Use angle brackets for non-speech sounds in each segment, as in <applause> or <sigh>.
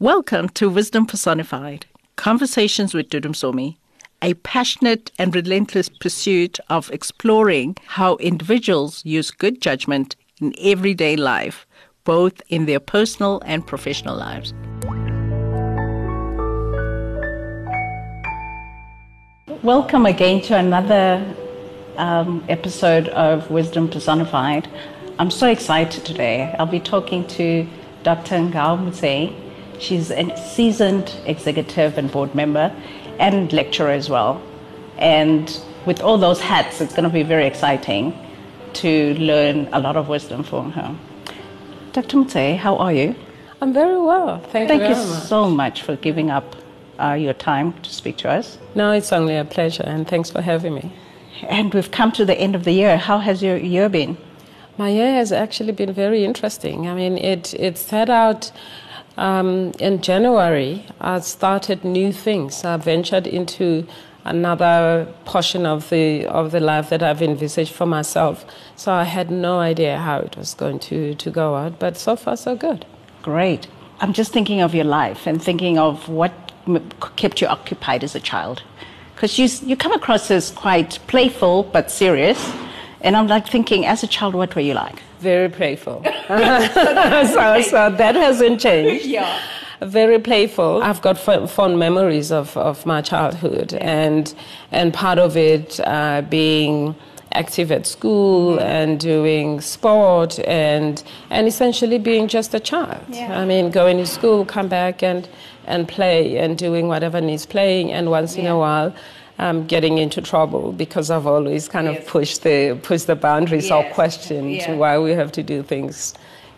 Welcome to Wisdom Personified Conversations with Dudu Msomi, a passionate and relentless pursuit of exploring how individuals use good judgment in everyday life, both in their personal and professional lives. Welcome again to another um, episode of Wisdom Personified. I'm so excited today. I'll be talking to Dr. Ngao Motsei. She's a seasoned executive and board member and lecturer as well. And with all those hats, it's going to be very exciting to learn a lot of wisdom from her. Dr. Motsei, how are you? I'm very well. Thank, Thank you you much. so much for giving up uh, your time to speak to us. No, it's only a pleasure, and thanks for having me. And we've come to the end of the year. How has your year been? My year has actually been very interesting. I mean, it, it set out um, in January. I started new things. I ventured into another portion of the, of the life that I've envisaged for myself. So I had no idea how it was going to, to go out, but so far, so good. Great. I'm just thinking of your life and thinking of what kept you occupied as a child. Because you, you come across as quite playful but serious. And I'm like thinking, as a child, what were you like? Very playful. <laughs> so, so that hasn't changed. Yeah. Very playful. I've got fond, fond memories of, of my childhood, and and part of it uh, being active at school and doing sport and and essentially being just a child. Yeah. I mean, going to school, come back and and play and doing whatever needs playing, and once in a while. Um, getting into trouble because I've always kind of Yes. pushed the pushed the boundaries or Yes. questioned Yeah. why we have to do things,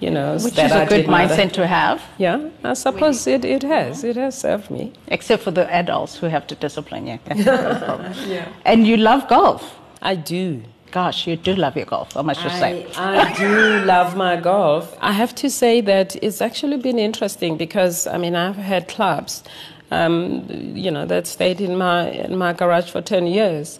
you know, Which that is I a good did not- mindset to have, Yeah, I suppose it, it has. It has served me. except for the adults who have to discipline you. <laughs> yeah. And you love golf. I do. Gosh, you do love your golf, I must just say. I, I do <laughs> love my golf. I have to say that it's actually been interesting because I mean I've had clubs, um, you know, that stayed in my in my garage for ten years,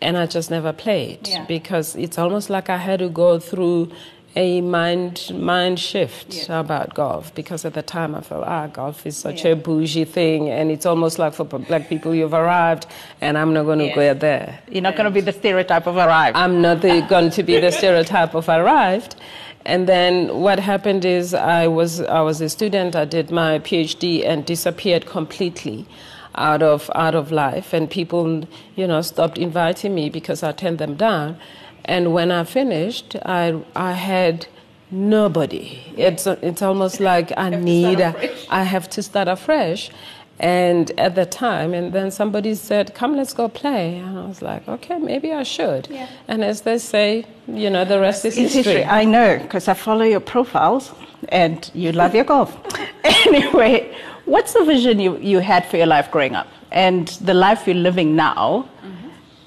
and I just never played Yeah. because it's almost like I had to go through a mind mind shift Yeah. about golf because at the time I felt ah golf is such a bougie thing and it's almost like for black people you've arrived and I'm not going to Yes. go there. You're not going to be the stereotype of arrived. I'm not the, going to be the <laughs> stereotype of arrived. And then what happened is I was I was a student. I did my PhD and disappeared completely out of out of life. And people, you know, stopped inviting me because I turned them down. And when I finished, I I had nobody. It's it's almost like I need I have to start afresh. And at the time, and then somebody said, "Come, let's go play." And I was like, "Okay, maybe I should." Yeah. And as they say, you know, the rest is history. history. I know because I follow your profiles and you love your golf. <laughs> anyway, what's the vision you, you had for your life growing up and the life you're living now?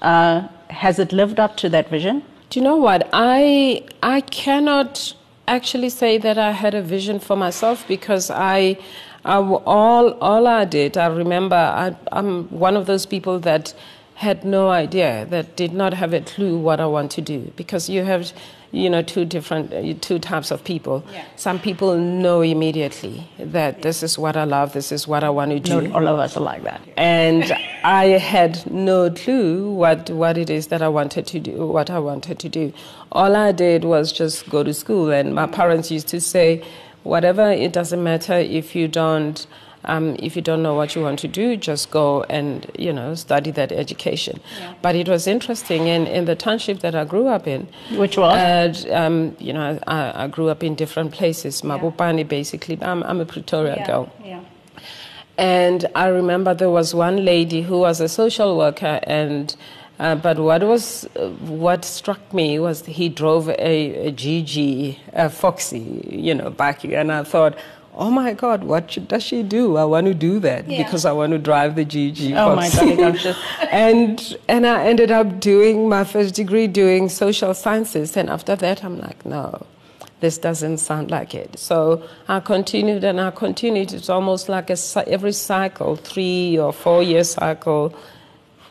Uh, has it lived up to that vision? Do you know what? I I cannot actually say that I had a vision for myself because I, I all all I did. I remember I, I'm one of those people that had no idea that did not have a clue what I want to do because you have you know two different uh, two types of people. Yeah. Some people know immediately that this is what I love. This is what I want to do. Not all of us are like that. and <laughs> I had no clue what, what it is that I wanted to do, what I wanted to do. All I did was just go to school, and my parents used to say, whatever, it doesn't matter if you don't. Um, if you don't know what you want to do, just go and you know study that education. But it was interesting in, in the township that I grew up in. Which was? Uh, um, you know, I, I grew up in different places. Mabopane, basically. I'm, I'm a Pretoria girl. yeah. And I remember there was one lady who was a social worker, and uh, but what was uh, what struck me was he drove a, a GG, a Foxy, you know, back here, and I thought. Oh my God! What should, does she do? I want to do that Yeah. because I want to drive the GG. Oh my Foxy. God, I'm just- <laughs> and and I ended up doing my first degree doing social sciences, and after that, I'm like, no, this doesn't sound like it. So I continued and I continued. It's almost like a, every cycle, three or four year cycle.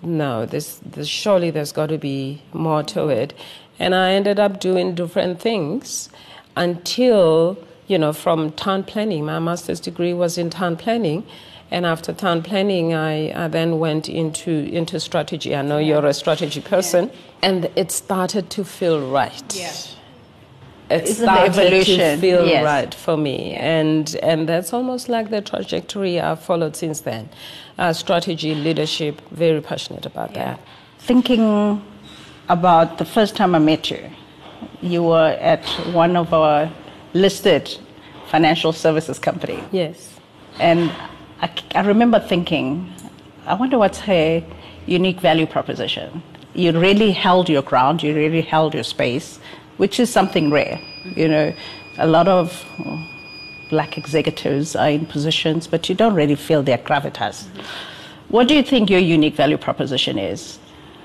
No, this, this surely there's got to be more to it. And I ended up doing different things until you know, from town planning. My master's degree was in town planning. And after town planning, I, I then went into, into strategy. I know you're a strategy person. And it started to feel right. Yeah. It the started to evolution, feel yes. right for me. And, and that's almost like the trajectory I've followed since then. Uh, strategy, leadership, very passionate about that. Thinking about the first time I met you, you were at one of our listed financial services company. Yes. And I, I remember thinking, I wonder what's her unique value proposition. You really held your ground, you really held your space, which is something rare. You know, a lot of uh, black executives are in positions, but you don't really feel their gravitas. What do you think your unique value proposition is?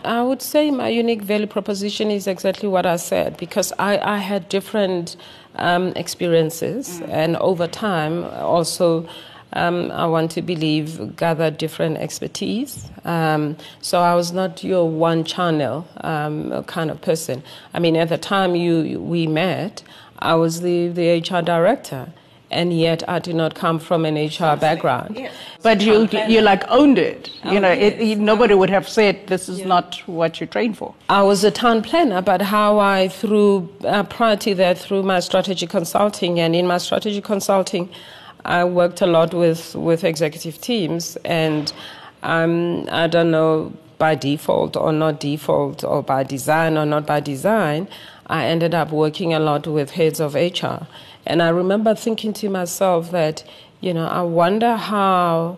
I would say my unique value proposition is exactly what I said because I, I had different um, experiences, and over time, also, um, I want to believe, gather different expertise. Um, so I was not your one channel um, kind of person. I mean, at the time you we met, I was the, the HR director. And yet, I do not come from an HR background. Yeah. But you, you like owned it. You know, it, it- nobody would have said this is not what you trained for. I was a town planner, but how I, through, uh, prior to that, through my strategy consulting, and in my strategy consulting, I worked a lot with, with executive teams, and um, I don't know by default or not default, or by design or not by design, I ended up working a lot with heads of HR. And I remember thinking to myself that, you know, I wonder how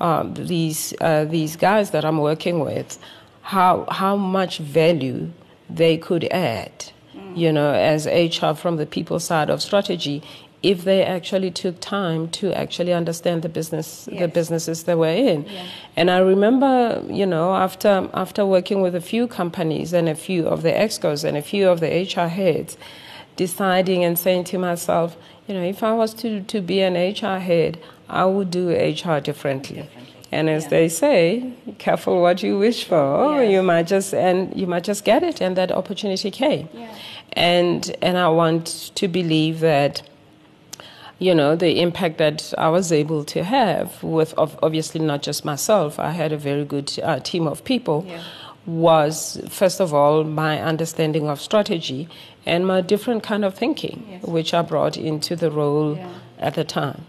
uh, these, uh, these guys that I'm working with, how, how much value they could add, you know, as HR from the people side of strategy, if they actually took time to actually understand the business, the businesses they were in. And I remember, you know, after after working with a few companies and a few of the excos and a few of the HR heads, deciding and saying to myself, you know, if I was to, to be an HR head, I would do HR differently. And as they say, careful what you wish for. You might just and you might just get it, and that opportunity came. And and I want to believe that you know, the impact that I was able to have with of obviously not just myself, I had a very good uh, team of people, was first of all my understanding of strategy and my different kind of thinking, which I brought into the role at the time.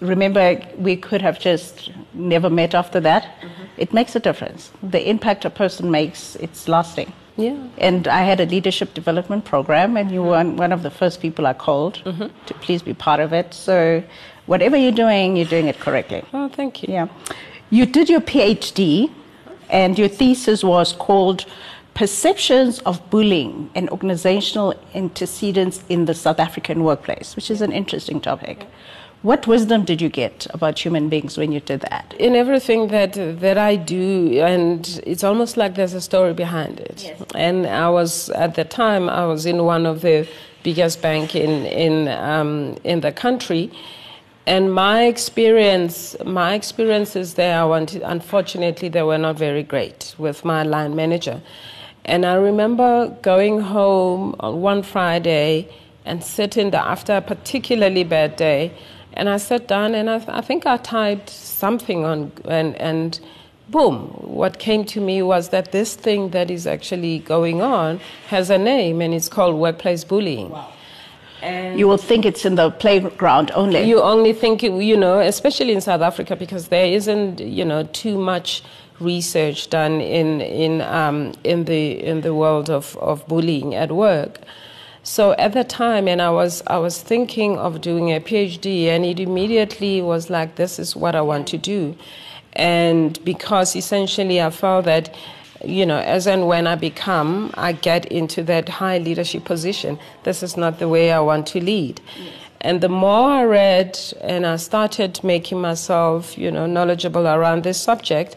Remember, we could have just never met after that. It makes a difference. The impact a person makes, it's lasting. Yeah. And I had a leadership development program, and you mm-hmm. were one- of the first people I called mm-hmm. to please be part of it. So, whatever you're doing, you're doing it correctly. Oh, thank you. Yeah. You did your PhD, and your thesis was called Perceptions of Bullying and Organizational Antecedents in the South African Workplace, which is an interesting topic. What wisdom did you get about human beings when you did that? in everything that that I do, and it's almost like there's a story behind it. And I was at the time I was in one of the biggest bank in in um, in the country, and my experience my experiences there, I wanted, unfortunately, they were not very great with my line manager. And I remember going home on one Friday and sitting there after a particularly bad day. And I sat down and I, th- I think I typed something on, and, and boom, what came to me was that this thing that is actually going on has a name and it's called workplace bullying. And You will think it's in the playground only. you only think, you know, especially in South Africa, because there isn't, you know, too much research done in in um, in the in the world of, of bullying at work. So at the time, and I was I was thinking of doing a PhD, and it immediately was like, this is what I want to do, and because essentially I felt that you know, as and when I become, I get into that high leadership position. This is not the way I want to lead. And the more I read and I started making myself, you know, knowledgeable around this subject,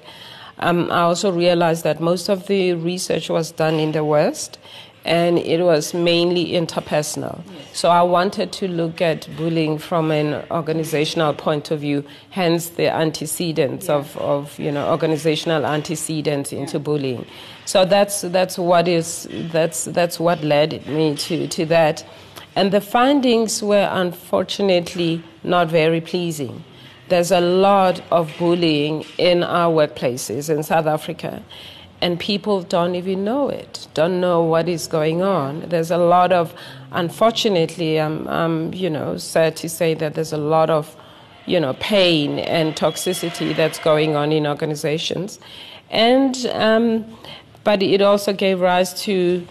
um, I also realized that most of the research was done in the West and it was mainly interpersonal. So I wanted to look at bullying from an organizational point of view, hence the antecedents of, of you know organizational antecedents into bullying. So that's that's what is that's that's what led me to, to that. And the findings were unfortunately not very pleasing. There's a lot of bullying in our workplaces in South Africa, and people don't even know it, don't know what is going on. There's a lot of, unfortunately, I'm, I'm you know, sad to say that there's a lot of, you know, pain and toxicity that's going on in organizations. And, um, but it also gave rise to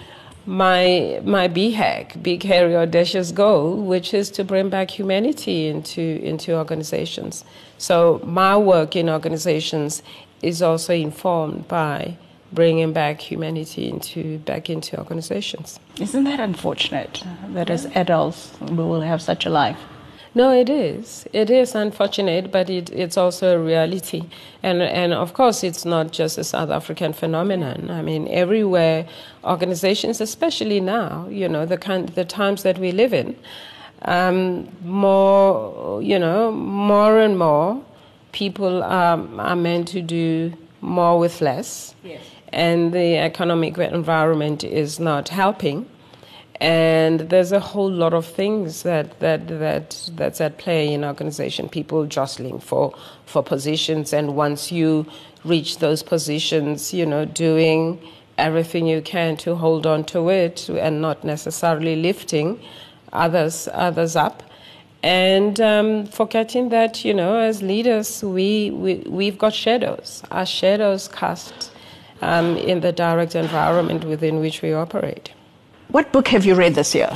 my my BHAG, big hairy audacious goal, which is to bring back humanity into into organizations. So my work in organizations is also informed by bringing back humanity into back into organizations. Isn't that unfortunate that as adults we will have such a life? No, it is. It is unfortunate, but it, it's also a reality. And, and of course, it's not just a South African phenomenon. I mean, everywhere, organizations, especially now, you know, the, kind, the times that we live in, um, more, you know, more and more people are, are meant to do more with less. Yes. And the economic environment is not helping. And there's a whole lot of things that, that, that that's at play in organization people jostling for for positions. And once you reach those positions you know doing everything you can to hold on to it and not necessarily lifting others others up. And um, forgetting that you know as leaders we, we we've got shadows. Our shadows cast um, in the direct environment within which we operate what book have you read this year?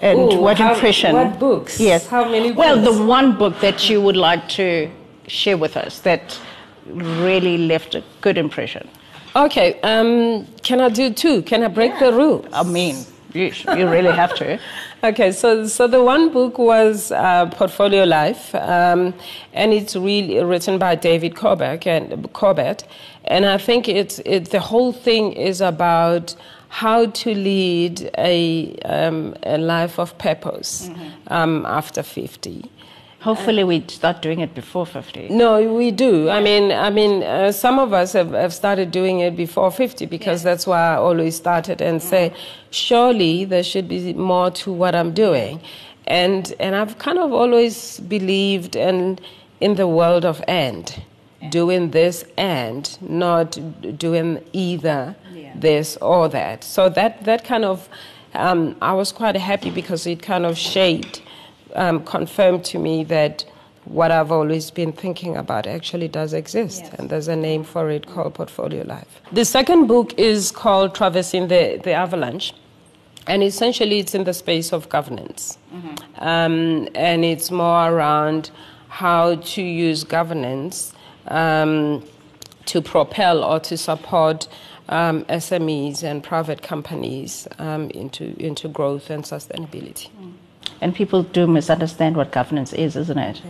And Ooh, what how, impression? What books? Yes. How many books? Well, the one book that you would like to share with us that really left a good impression. Okay. Um, can I do two? Can I break yeah. the rule? I mean, you, you really have to. <laughs> Okay, so so the one book was uh, Portfolio Life, um, and it's really written by David Corbett, and Corbett, and I think it's it, the whole thing is about how to lead a, um, a life of purpose mm-hmm. um, after 50. Hopefully, we start doing it before 50. No, we do. I mean, I mean, uh, some of us have, have started doing it before 50 because yeah. that's why I always started and mm-hmm. say, surely there should be more to what I'm doing. And, and I've kind of always believed in, in the world of end doing this and not doing either yeah. this or that. So that that kind of um, I was quite happy because it kind of shaped, um, confirmed to me that what I've always been thinking about actually does exist, yes. and there's a name for it called Portfolio Life. The second book is called Traversing the, the Avalanche. And essentially, it's in the space of governance. Mm-hmm. Um, and it's more around how to use governance um, to propel or to support um, SMEs and private companies um, into, into growth and sustainability. Mm. And people do misunderstand what governance is, isn't it?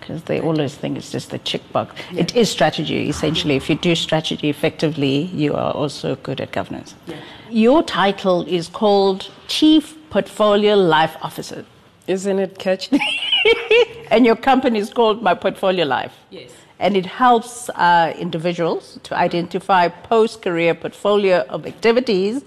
Because they always think it's just a check box. Yeah. It is strategy, essentially. If you do strategy effectively, you are also good at governance. Yeah. Your title is called Chief Portfolio Life Officer. Isn't it catchy? <laughs> and your company is called My Portfolio Life. Yes and it helps uh, individuals to identify post career portfolio of activities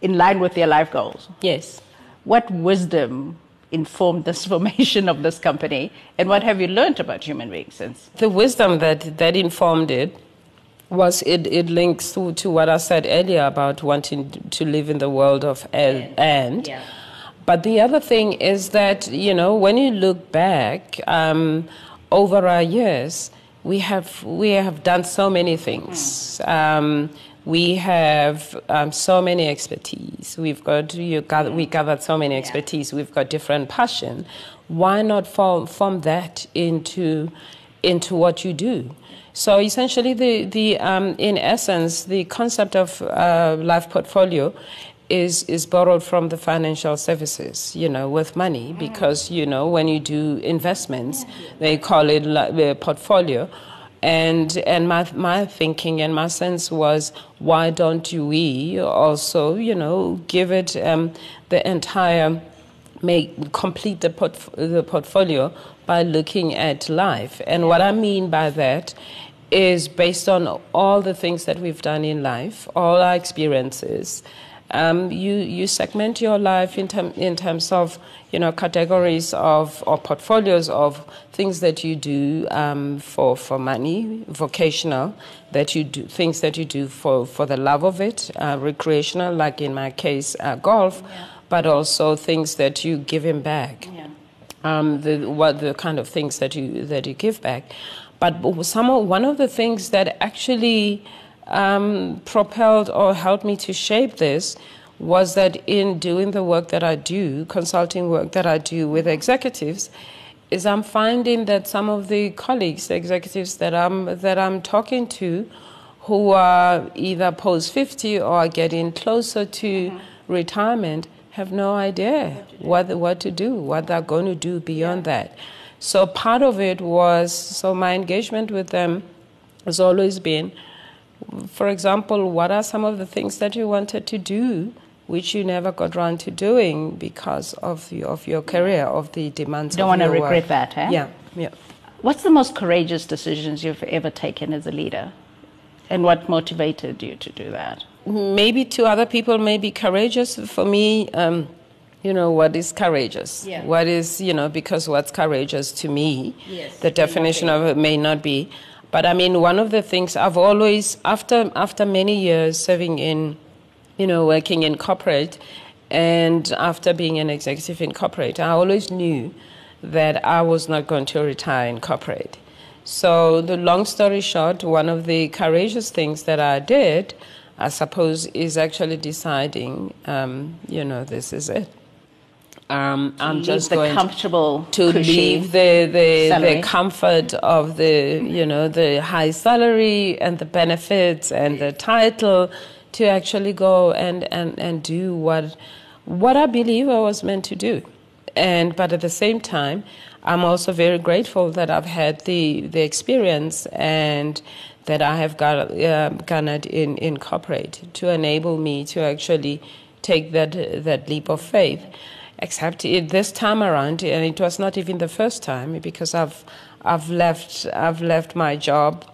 in line with their life goals. Yes. What wisdom informed this <laughs> formation of this company, and what have you learned about human beings since? The wisdom that, that informed it was it, it links to, to what I said earlier about wanting to live in the world of and. and. Yeah. But the other thing is that, you know, when you look back um, over our years, we have we have done so many things. Um, we have um, so many expertise. We've got you gather, we gathered so many expertise. We've got different passion. Why not form, form that into into what you do? So essentially, the the um, in essence, the concept of uh, life portfolio is is borrowed from the financial services, you know, with money because you know when you do investments, they call it a portfolio. And and my my thinking and my sense was, why don't we also, you know, give it um, the entire make complete the, port, the portfolio by looking at life. And what I mean by that is based on all the things that we've done in life, all our experiences, um, you you segment your life in term, in terms of you know categories of or portfolios of things that you do um, for for money, vocational that you do things that you do for for the love of it, uh, recreational like in my case uh, golf, yeah. but also things that you give him back. Yeah. Um, the what the kind of things that you that you give back, but some of, one of the things that actually um, propelled or helped me to shape this was that in doing the work that I do, consulting work that I do with executives, is I'm finding that some of the colleagues, the executives that I'm that I'm talking to, who are either post fifty or are getting closer to mm-hmm. retirement, have no idea what what to do, what they're going to do beyond yeah. that. So part of it was so my engagement with them has always been for example, what are some of the things that you wanted to do which you never got around to doing because of, the, of your career, of the demands you don't want to regret that, eh? Yeah, yeah. What's the most courageous decisions you've ever taken as a leader? And what motivated you to do that? Maybe to other people may be courageous. For me, um, you know, what is courageous? Yeah. What is, you know, because what's courageous to me, yes, the definition of it may not be. But I mean, one of the things I've always, after after many years serving in, you know, working in corporate, and after being an executive in corporate, I always knew that I was not going to retire in corporate. So the long story short, one of the courageous things that I did, I suppose, is actually deciding, um, you know, this is it. Um, I'm just going comfortable to leave the the, the comfort of the you know the high salary and the benefits and the title to actually go and, and, and do what what I believe I was meant to do. And but at the same time, I'm also very grateful that I've had the the experience and that I have got uh, garnered in in corporate to enable me to actually take that that leap of faith except it, this time around, and it was not even the first time because I've I've left I've left my job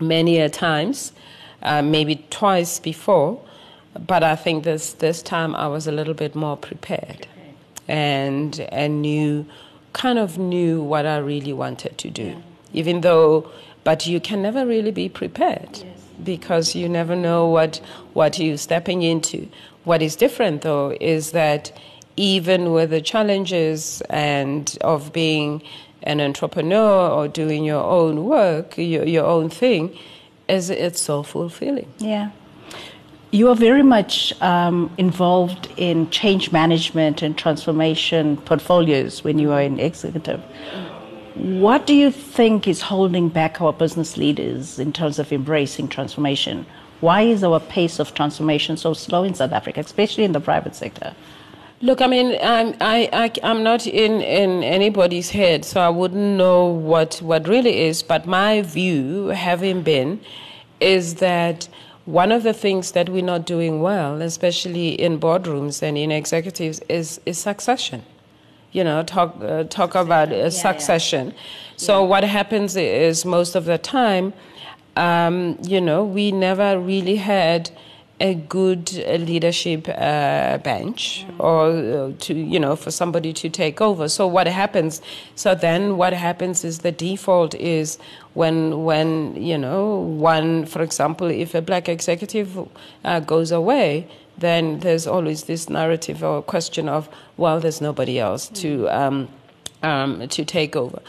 many a times, uh, maybe twice before, but I think this this time I was a little bit more prepared, and and knew kind of knew what I really wanted to do, even though. But you can never really be prepared yes. because you never know what what you're stepping into. What is different though is that even with the challenges and of being an entrepreneur or doing your own work, your, your own thing, is it's so fulfilling. Yeah. You are very much um, involved in change management and transformation portfolios when you are in executive. What do you think is holding back our business leaders in terms of embracing transformation? Why is our pace of transformation so slow in South Africa, especially in the private sector? Look, I mean, I'm, I, I, I'm not in, in anybody's head, so I wouldn't know what, what really is. But my view, having been, is that one of the things that we're not doing well, especially in boardrooms and in executives, is, is succession. You know, talk, uh, talk about uh, succession. Yeah. So, yeah. what happens is most of the time, um, you know, we never really had a good leadership uh, bench or uh, to you know for somebody to take over. So what happens so then what happens is the default is when when you know one for example if a black executive uh, goes away then there's always this narrative or question of well there's nobody else to um, um, to take over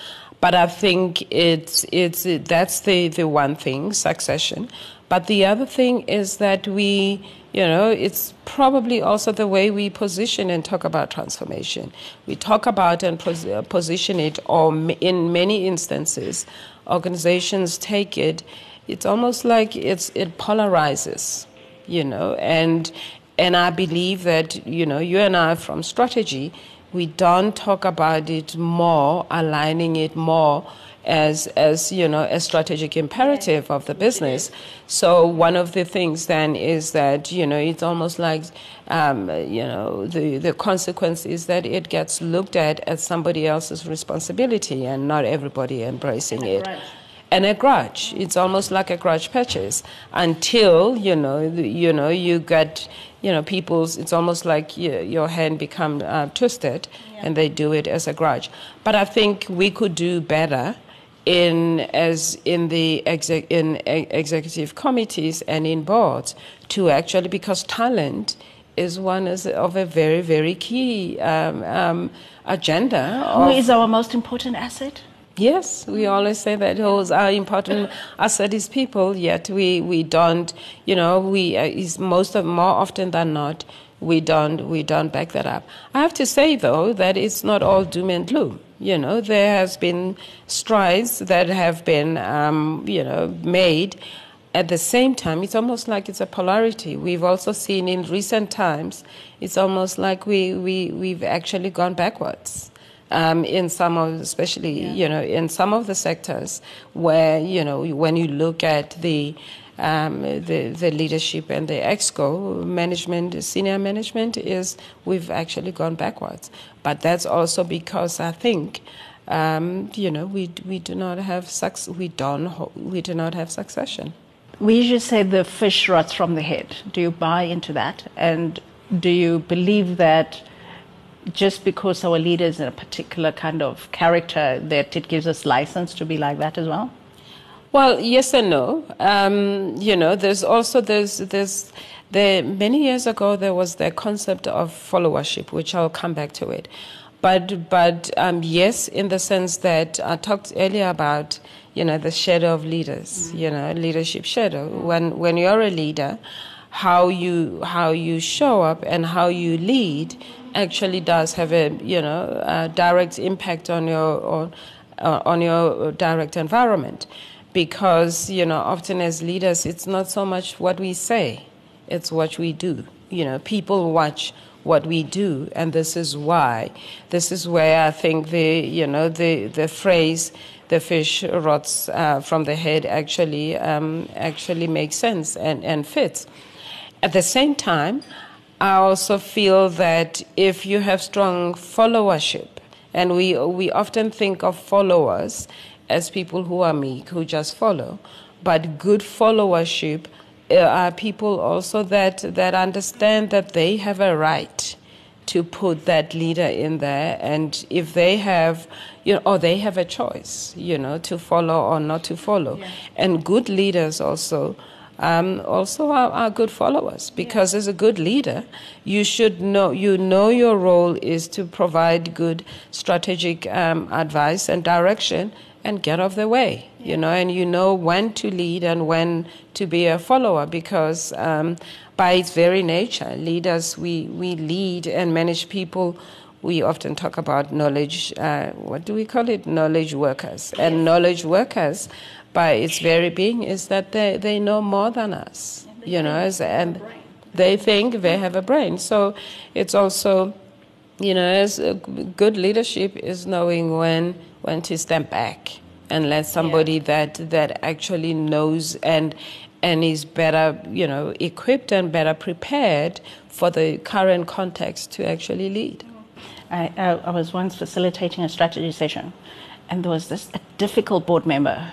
but I think it's it's that's the the one thing succession but the other thing is that we, you know, it's probably also the way we position and talk about transformation. We talk about and pos- uh, position it, or in many instances, organizations take it. It's almost like it's it polarizes, you know, and and I believe that you know you and I from strategy, we don't talk about it more, aligning it more as as you know a strategic imperative of the business. So one of the things then is that you know it's almost like um, you know the the consequence is that it gets looked at as somebody else's responsibility and not everybody embracing it. Right. And a grudge. It's almost like a grudge purchase until you know you know you get you know people's. It's almost like you, your hand become uh, twisted, yeah. and they do it as a grudge. But I think we could do better in as in the exec, in executive committees and in boards to actually because talent is one of a very very key um, um, agenda. Who is our most important asset? Yes, we always say that those are important asset is people. Yet we, we don't, you know, we uh, is most of more often than not we don't we don't back that up. I have to say though that it's not all doom and gloom. You know, there has been strides that have been um, you know made. At the same time, it's almost like it's a polarity. We've also seen in recent times, it's almost like we, we, we've actually gone backwards um, in some of, especially, yeah. you know, in some of the sectors where, you know, when you look at the, um, the, the leadership and the exco management, senior management is we've actually gone backwards. But that's also because I think, um, you know, we, we do not have suc- we don't we do not have succession. We usually say the fish rots from the head. Do you buy into that? And do you believe that just because our leader is in a particular kind of character that it gives us license to be like that as well? Well, yes and no. Um, you know, there's also there's there's there many years ago there was the concept of followership, which I'll come back to it. But but um, yes, in the sense that I talked earlier about you know the shadow of leaders, mm-hmm. you know, leadership shadow. When when you're a leader, how you how you show up and how you lead actually does have a you know a direct impact on your on, uh, on your direct environment. Because you know often as leaders it's not so much what we say it's what we do. You know people watch what we do and this is why. This is where i think the you know the the phrase the fish rots uh, from the head actually um, actually makes sense and, and fits. At the same time I also feel that if you have strong followership, and we, we often think of followers as people who are meek, who just follow, but good followership uh, are people also that, that understand that they have a right to put that leader in there and if they have you know or they have a choice you know to follow or not to follow yeah. and good leaders also um, also are, are, good followers because yeah. as a good leader you should know you know your role is to provide good strategic um, advice and direction and get off the way yeah. you know and you know when to lead and when to be a follower because um, by its very nature leaders we, we lead and manage people we often talk about knowledge uh, what do we call it knowledge workers and knowledge workers by its very being is that they, they know more than us, you know, as, and they think they have a brain. So it's also, you know, as good leadership is knowing when when to step back and let somebody yeah. that that actually knows and and is better, you know, equipped and better prepared for the current context to actually lead. I, uh, I was once facilitating a strategy session, and there was this a difficult board member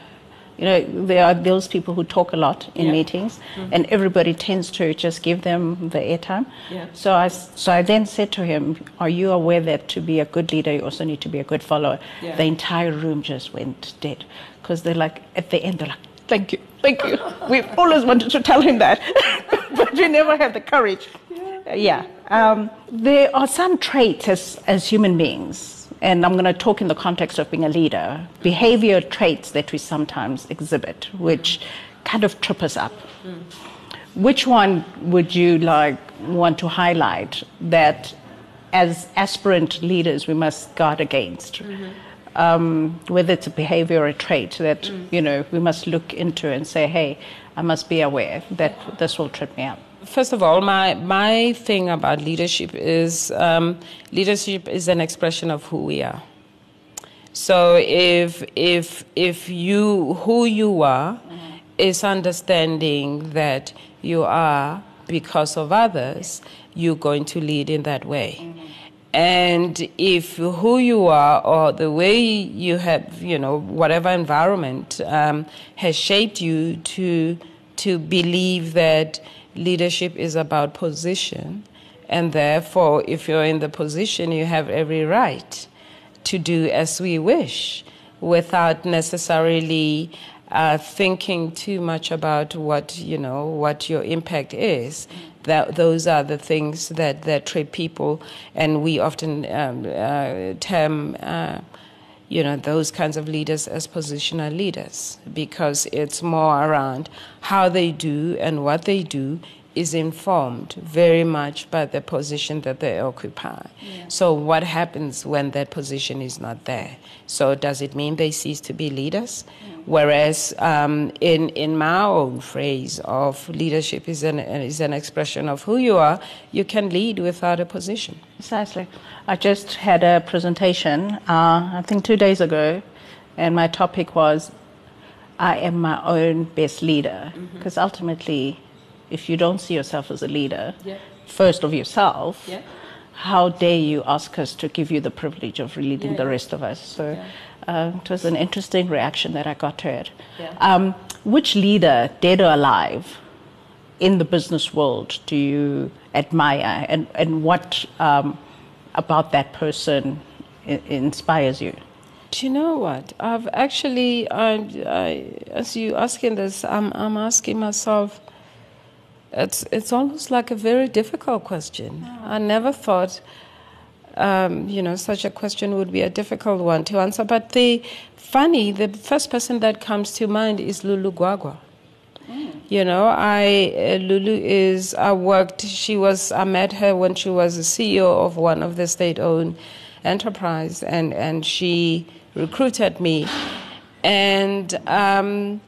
you know, there are those people who talk a lot in yeah. meetings, mm-hmm. and everybody tends to just give them the airtime. Yeah. So I, so I then said to him, "Are you aware that to be a good leader, you also need to be a good follower?" Yeah. The entire room just went dead because they're like, at the end, they're like, "Thank you, thank you." We've always wanted to tell him that, <laughs> but we never had the courage. Yeah. yeah. Um, there are some traits as as human beings and I'm going to talk in the context of being a leader, behavior traits that we sometimes exhibit, which kind of trip us up. Mm. Which one would you like want to highlight that as aspirant leaders we must guard against? Mm-hmm. Um, whether it's a behavior or a trait that mm. you know we must look into and say, hey, I must be aware that this will trip me up. First of all, my, my thing about leadership is um, leadership is an expression of who we are. So if, if, if you, who you are mm-hmm. is understanding that you are because of others, you're going to lead in that way. Mm-hmm. And if who you are or the way you have, you know, whatever environment um, has shaped you to, to believe that leadership is about position, and therefore, if you're in the position, you have every right to do as we wish without necessarily uh, thinking too much about what you know what your impact is. That those are the things that that trip people, and we often um, uh, term. Uh, you know those kinds of leaders as positional leaders because it's more around how they do and what they do is informed very much by the position that they occupy. Yeah. So, what happens when that position is not there? So, does it mean they cease to be leaders? Yeah. Whereas, um, in in my own phrase of leadership is an is an expression of who you are. You can lead without a position. Precisely. I just had a presentation, uh, I think two days ago, and my topic was, "I am my own best leader," because mm-hmm. ultimately if you don't see yourself as a leader, yeah. first of yourself, yeah. how dare you ask us to give you the privilege of leading yeah, the rest of us? So uh, it was an interesting reaction that I got to it. Um, which leader, dead or alive, in the business world do you admire, and, and what um, about that person inspires you? Do you know what? I've actually, I, I, as you asking this, I'm, I'm asking myself it's, it's almost like a very difficult question. I never thought, um, you know, such a question would be a difficult one to answer. But the funny, the first person that comes to mind is Lulu Gwagwa. Mm. You know, I uh, Lulu is I worked. She was I met her when she was the CEO of one of the state-owned enterprise, and and she recruited me, and. Um,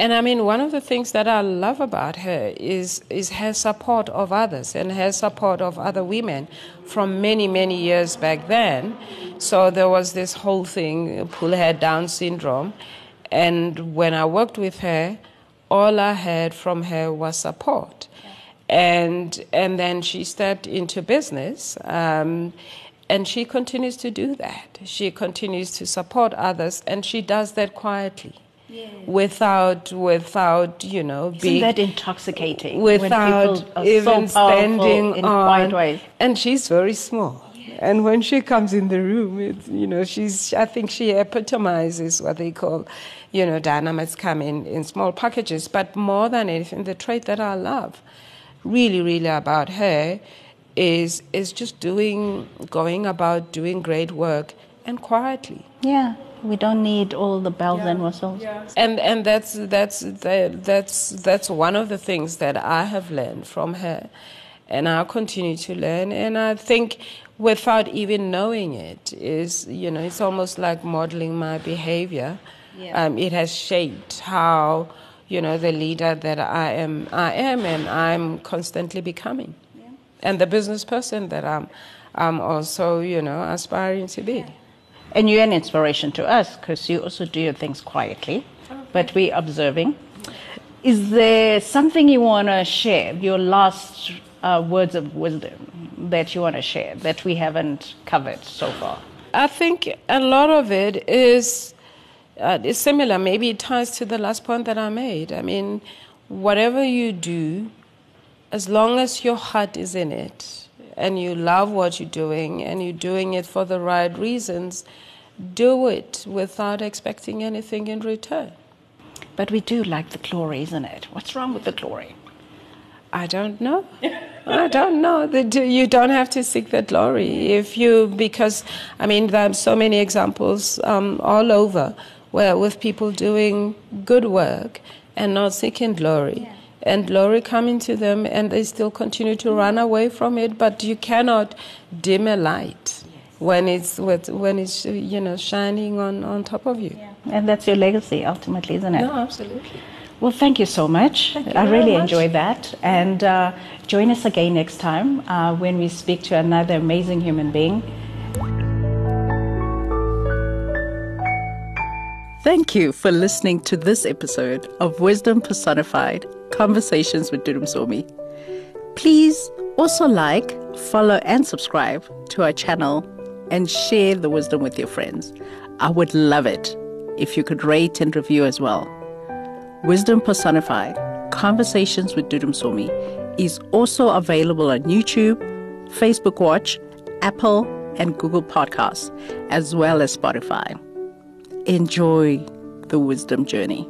and I mean, one of the things that I love about her is, is her support of others and her support of other women from many, many years back then. So there was this whole thing, pull her Down syndrome. And when I worked with her, all I heard from her was support. And, and then she stepped into business. Um, and she continues to do that. She continues to support others, and she does that quietly without without you know Isn't being that intoxicating without even so standing on and she's very small. And when she comes in the room it's you know she's i think she epitomizes what they call you know dynamites come in in small packages. But more than anything the trait that i love really really about her is is just doing going about doing great work and quietly. Yeah we don't need all the bells yeah. and whistles. Yeah. And and that's that's that's that's one of the things that I have learned from her, and I'll continue to learn. And I think, without even knowing it, is you know it's almost like modeling my behavior. Yeah. Um, it has shaped how you know the leader that I am. I am, and I'm constantly becoming, yeah. and the business person that I'm. I'm also, you know, aspiring to be. And you're an inspiration to us because you also do your things quietly, but we're observing. Is there something you want to share, your last uh, words of wisdom that you want to share that we haven't covered so far? I think a lot of it is, uh, is similar. Maybe it ties to the last point that I made. I mean, whatever you do, as long as your heart is in it, and you love what you're doing and you're doing it for the right reasons, do it without expecting anything in return. But we do like the glory, isn't it? What's wrong with the glory? I don't know. <laughs> I don't know. You don't have to seek the glory if you because I mean there are so many examples um, all over where with people doing good work and not seeking glory. Yeah and glory coming to them, and they still continue to run away from it. But you cannot dim a light when it's when it's you know shining on on top of you. Yeah. And that's your legacy, ultimately, isn't it? No, absolutely. Well, thank you so much. You I really much. enjoyed that. And uh, join us again next time uh, when we speak to another amazing human being. Thank you for listening to this episode of Wisdom Personified Conversations with Dudu Msomi. Please also like, follow and subscribe to our channel and share the wisdom with your friends. I would love it if you could rate and review as well. Wisdom Personified Conversations with Dudu Msomi is also available on YouTube, Facebook Watch, Apple, and Google Podcasts, as well as Spotify. Enjoy the wisdom journey.